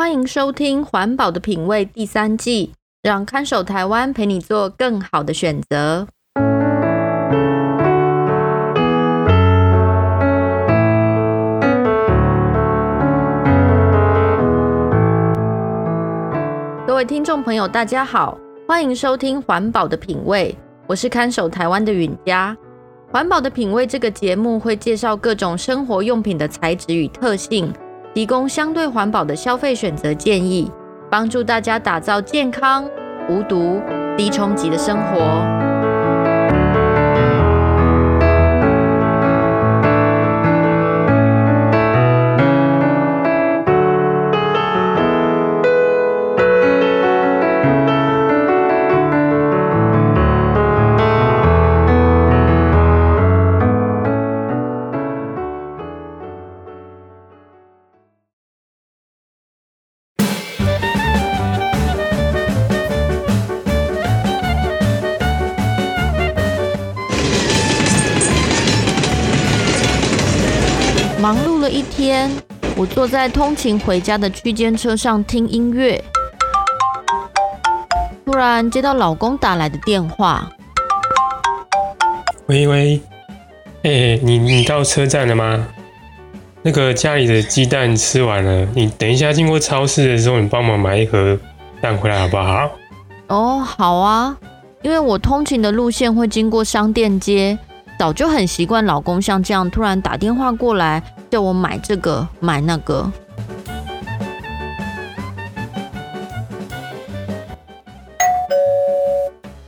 欢迎收听《环保的品味》第三季，让看守台湾陪你做更好的选择。各位听众朋友，大家好，欢迎收听《环保的品味》，我是看守台湾的允嘉。《环保的品味》这个节目会介绍各种生活用品的材质与特性。提供相对环保的消费选择建议，帮助大家打造健康、无毒、低冲击的生活。我坐在通勤回家的区间车上听音乐，突然接到老公打来的电话。喂喂，哎、欸，你你到车站了吗？那个家里的鸡蛋吃完了，你等一下经过超市的时候，你帮忙买一盒蛋回来好不好？哦，好啊，因为我通勤的路线会经过商店街。早就很习惯老公像这样突然打电话过来叫我买这个买那个。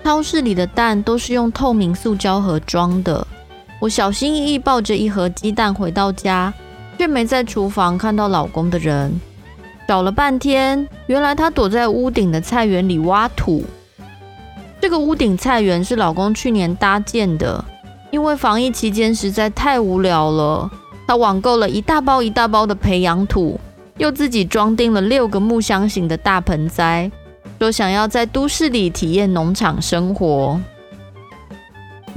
超市里的蛋都是用透明塑胶盒装的，我小心翼翼抱着一盒鸡蛋回到家，却没在厨房看到老公的人。找了半天，原来他躲在屋顶的菜园里挖土。这个屋顶菜园是老公去年搭建的。因为防疫期间实在太无聊了，他网购了一大包一大包的培养土，又自己装订了六个木箱型的大盆栽，说想要在都市里体验农场生活。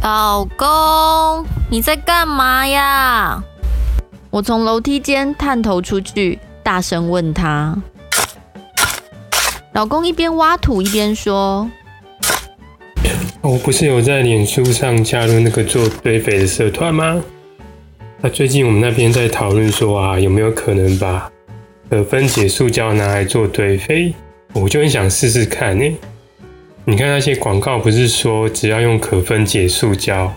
老公，你在干嘛呀？我从楼梯间探头出去，大声问他。老公一边挖土一边说。我不是有在脸书上加入那个做堆肥的社团吗？那最近我们那边在讨论说啊，有没有可能把可分解塑胶拿来做堆肥？我就很想试试看呢。你看那些广告，不是说只要用可分解塑胶，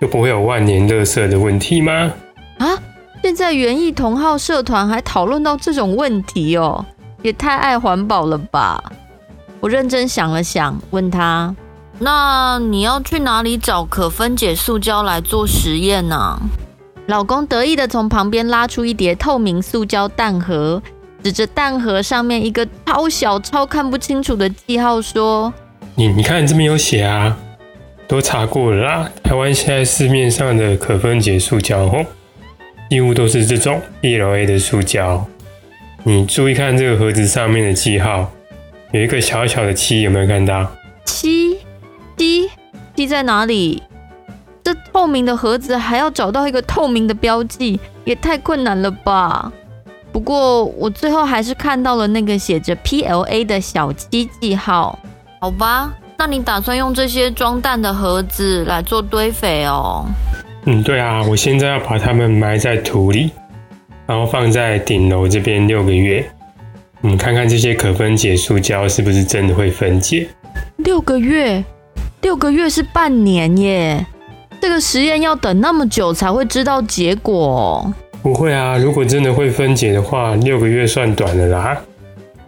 就不会有万年垃圾的问题吗？啊！现在园艺同好社团还讨论到这种问题哦，也太爱环保了吧！我认真想了想，问他。那你要去哪里找可分解塑胶来做实验呢？老公得意的从旁边拉出一叠透明塑胶蛋盒，指着蛋盒上面一个超小、超看不清楚的记号说：“你你看这边有写啊，都查过了啦。台湾现在市面上的可分解塑胶哦，几乎都是这种 PLA 的塑胶。你注意看这个盒子上面的记号，有一个小小的七，有没有看到？七。”七七在哪里？这透明的盒子还要找到一个透明的标记，也太困难了吧！不过我最后还是看到了那个写着 PLA 的小鸡记号。好吧，那你打算用这些装蛋的盒子来做堆肥哦？嗯，对啊，我现在要把它们埋在土里，然后放在顶楼这边六个月。你看看这些可分解塑胶是不是真的会分解？六个月。六个月是半年耶，这个实验要等那么久才会知道结果。不会啊，如果真的会分解的话，六个月算短了啦。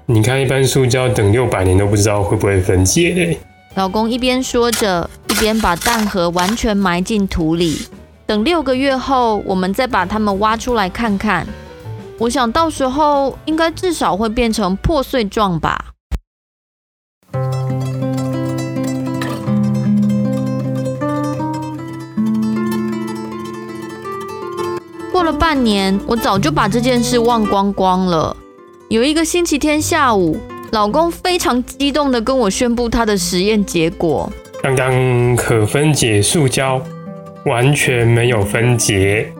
你看，一般塑胶等六百年都不知道会不会分解嘞。老公一边说着，一边把蛋盒完全埋进土里。等六个月后，我们再把它们挖出来看看。我想到时候应该至少会变成破碎状吧。半年，我早就把这件事忘光光了。有一个星期天下午，老公非常激动地跟我宣布他的实验结果：刚刚可分解塑胶完全没有分解。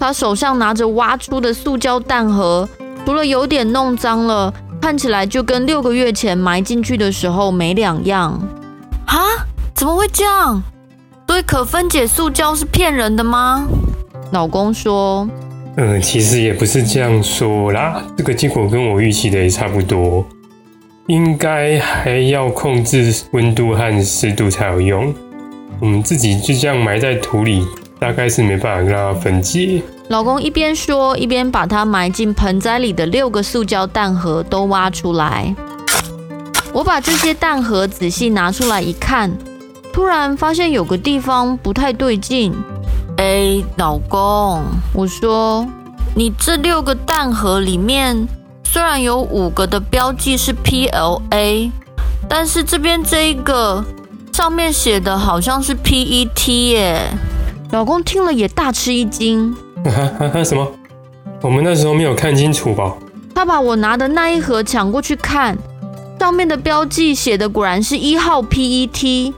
他手上拿着挖出的塑胶蛋盒，除了有点弄脏了，看起来就跟六个月前埋进去的时候没两样。啊？怎么会这样？所以可分解塑胶是骗人的吗？老公说：“嗯，其实也不是这样说啦，这个结果跟我预期的也差不多。应该还要控制温度和湿度才有用。我们自己就这样埋在土里，大概是没办法让它分解。”老公一边说，一边把它埋进盆栽里的六个塑胶蛋盒都挖出来。我把这些蛋盒仔细拿出来一看，突然发现有个地方不太对劲。哎，老公，我说，你这六个蛋盒里面虽然有五个的标记是 PLA，但是这边这一个上面写的好像是 PET 耶。老公听了也大吃一惊。哈哈哈！什么？我们那时候没有看清楚吧？他把我拿的那一盒抢过去看，上面的标记写的果然是一号 PET。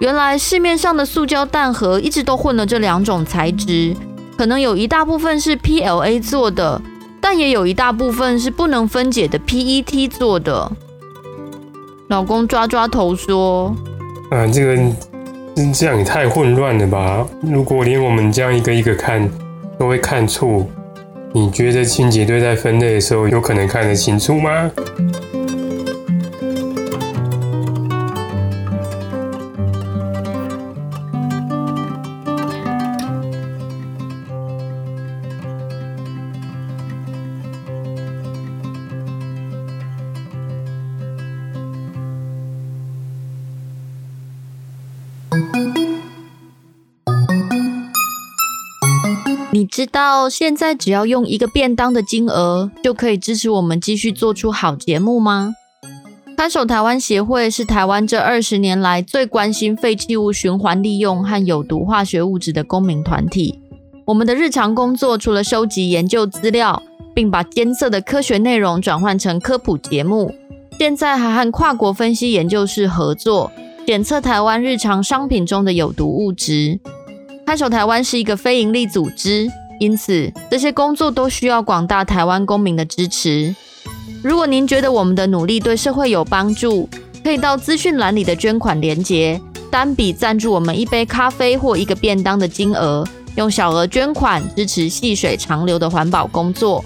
原来市面上的塑胶蛋盒一直都混了这两种材质，可能有一大部分是 PLA 做的，但也有一大部分是不能分解的 PET 做的。老公抓抓头说：“啊，这个这样也太混乱了吧？如果连我们这样一个一个看。”都会看错，你觉得清洁队在分类的时候有可能看得清楚吗？你知道现在只要用一个便当的金额就可以支持我们继续做出好节目吗？看守台湾协会是台湾这二十年来最关心废弃物循环利用和有毒化学物质的公民团体。我们的日常工作除了收集研究资料，并把艰涩的科学内容转换成科普节目，现在还和跨国分析研究室合作，检测台湾日常商品中的有毒物质。看守台湾是一个非营利组织，因此这些工作都需要广大台湾公民的支持。如果您觉得我们的努力对社会有帮助，可以到资讯栏里的捐款连结，单笔赞助我们一杯咖啡或一个便当的金额，用小额捐款支持细水长流的环保工作。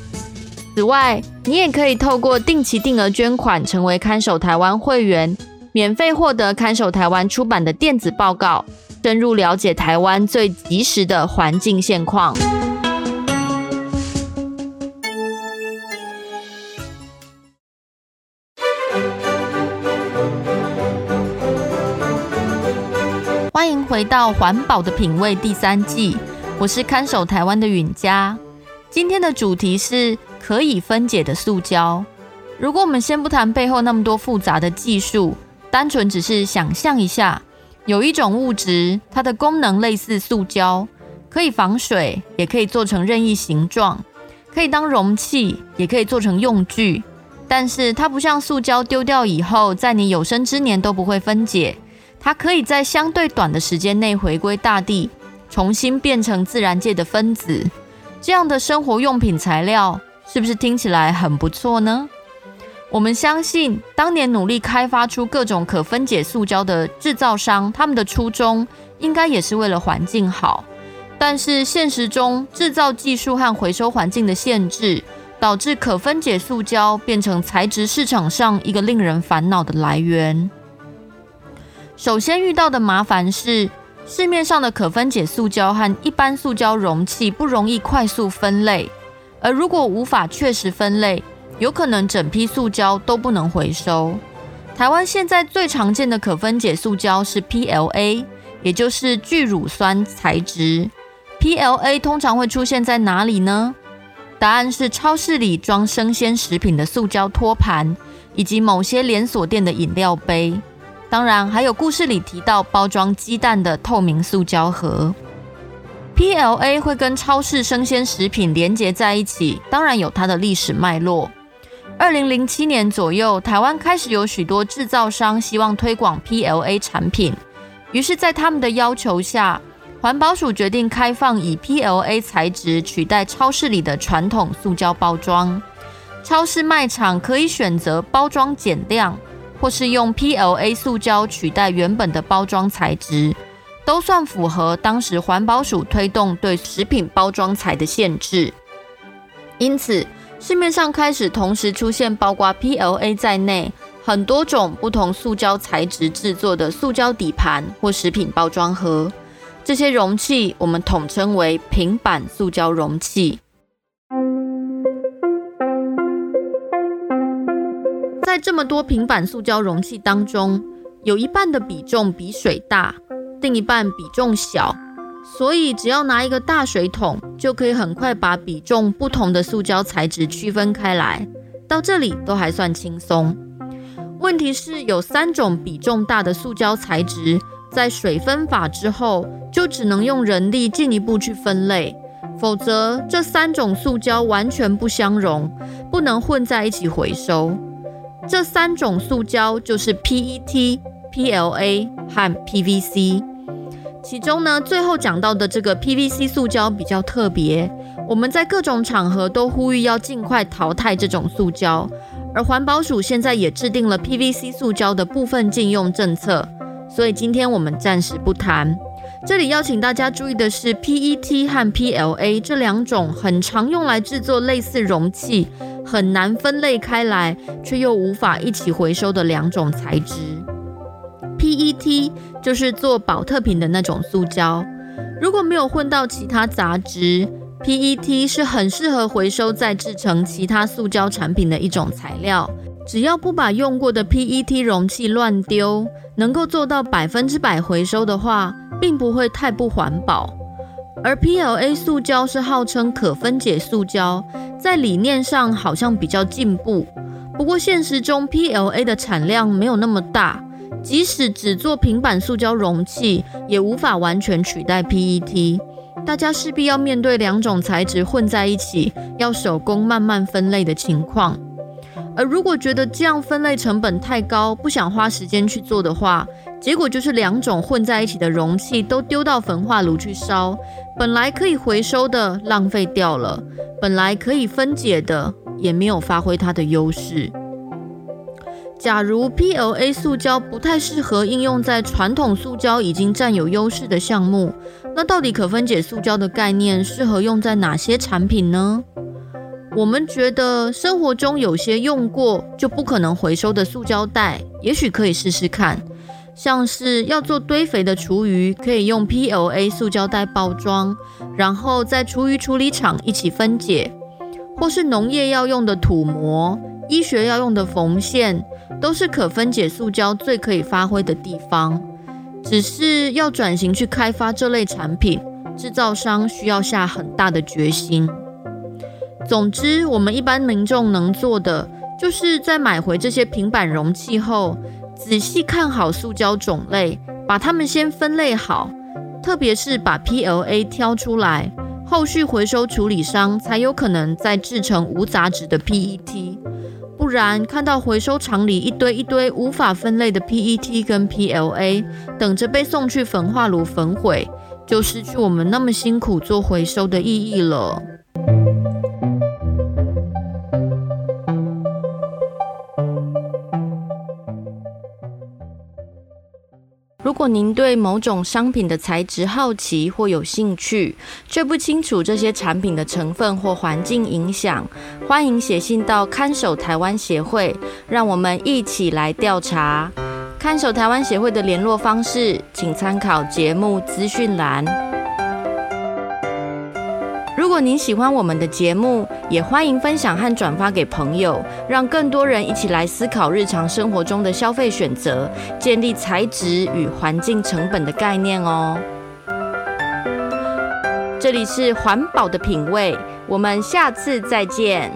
此外，你也可以透过定期定额捐款成为看守台湾会员，免费获得看守台湾出版的电子报告。深入了解台湾最及时的环境现况。欢迎回到《环保的品味》第三季，我是看守台湾的允嘉。今天的主题是可以分解的塑胶。如果我们先不谈背后那么多复杂的技术，单纯只是想象一下。有一种物质，它的功能类似塑胶，可以防水，也可以做成任意形状，可以当容器，也可以做成用具。但是它不像塑胶丢掉以后，在你有生之年都不会分解，它可以在相对短的时间内回归大地，重新变成自然界的分子。这样的生活用品材料，是不是听起来很不错呢？我们相信，当年努力开发出各种可分解塑胶的制造商，他们的初衷应该也是为了环境好。但是现实中，制造技术和回收环境的限制，导致可分解塑胶变成材质市场上一个令人烦恼的来源。首先遇到的麻烦是，市面上的可分解塑胶和一般塑胶容器不容易快速分类，而如果无法确实分类，有可能整批塑胶都不能回收。台湾现在最常见的可分解塑胶是 PLA，也就是聚乳酸材质。PLA 通常会出现在哪里呢？答案是超市里装生鲜食品的塑胶托盘，以及某些连锁店的饮料杯。当然，还有故事里提到包装鸡蛋的透明塑胶盒。PLA 会跟超市生鲜食品连结在一起，当然有它的历史脉络。二零零七年左右，台湾开始有许多制造商希望推广 PLA 产品，于是，在他们的要求下，环保署决定开放以 PLA 材质取代超市里的传统塑胶包装。超市卖场可以选择包装减量，或是用 PLA 塑胶取代原本的包装材质，都算符合当时环保署推动对食品包装材的限制。因此，市面上开始同时出现包括 PLA 在内很多种不同塑胶材质制作的塑胶底盘或食品包装盒。这些容器我们统称为平板塑胶容器。在这么多平板塑胶容器当中，有一半的比重比水大，另一半比重小。所以，只要拿一个大水桶，就可以很快把比重不同的塑胶材质区分开来。到这里都还算轻松。问题是，有三种比重大的塑胶材质，在水分法之后，就只能用人力进一步去分类，否则这三种塑胶完全不相容，不能混在一起回收。这三种塑胶就是 PET、PLA 和 PVC。其中呢，最后讲到的这个 PVC 塑胶比较特别，我们在各种场合都呼吁要尽快淘汰这种塑胶，而环保署现在也制定了 PVC 塑胶的部分禁用政策，所以今天我们暂时不谈。这里要请大家注意的是，PET 和 PLA 这两种很常用来制作类似容器，很难分类开来，却又无法一起回收的两种材质。PET 就是做保特瓶的那种塑胶，如果没有混到其他杂质，PET 是很适合回收再制成其他塑胶产品的一种材料。只要不把用过的 PET 容器乱丢，能够做到百分之百回收的话，并不会太不环保。而 PLA 塑胶是号称可分解塑胶，在理念上好像比较进步。不过现实中 PLA 的产量没有那么大。即使只做平板塑胶容器，也无法完全取代 PET。大家势必要面对两种材质混在一起，要手工慢慢分类的情况。而如果觉得这样分类成本太高，不想花时间去做的话，结果就是两种混在一起的容器都丢到焚化炉去烧，本来可以回收的浪费掉了，本来可以分解的也没有发挥它的优势。假如 PLA 塑胶不太适合应用在传统塑胶已经占有优势的项目，那到底可分解塑胶的概念适合用在哪些产品呢？我们觉得生活中有些用过就不可能回收的塑胶袋，也许可以试试看。像是要做堆肥的厨余，可以用 PLA 塑胶袋包装，然后在厨余处理厂一起分解；或是农业要用的土膜，医学要用的缝线。都是可分解塑胶最可以发挥的地方，只是要转型去开发这类产品，制造商需要下很大的决心。总之，我们一般民众能做的，就是在买回这些平板容器后，仔细看好塑胶种类，把它们先分类好，特别是把 PLA 挑出来，后续回收处理商才有可能再制成无杂质的 PET。然，看到回收厂里一堆一堆无法分类的 PET 跟 PLA，等着被送去焚化炉焚毁，就失去我们那么辛苦做回收的意义了。如果您对某种商品的材质好奇或有兴趣，却不清楚这些产品的成分或环境影响，欢迎写信到看守台湾协会，让我们一起来调查。看守台湾协会的联络方式，请参考节目资讯栏。如果您喜欢我们的节目，也欢迎分享和转发给朋友，让更多人一起来思考日常生活中的消费选择，建立材质与环境成本的概念哦。这里是环保的品味，我们下次再见。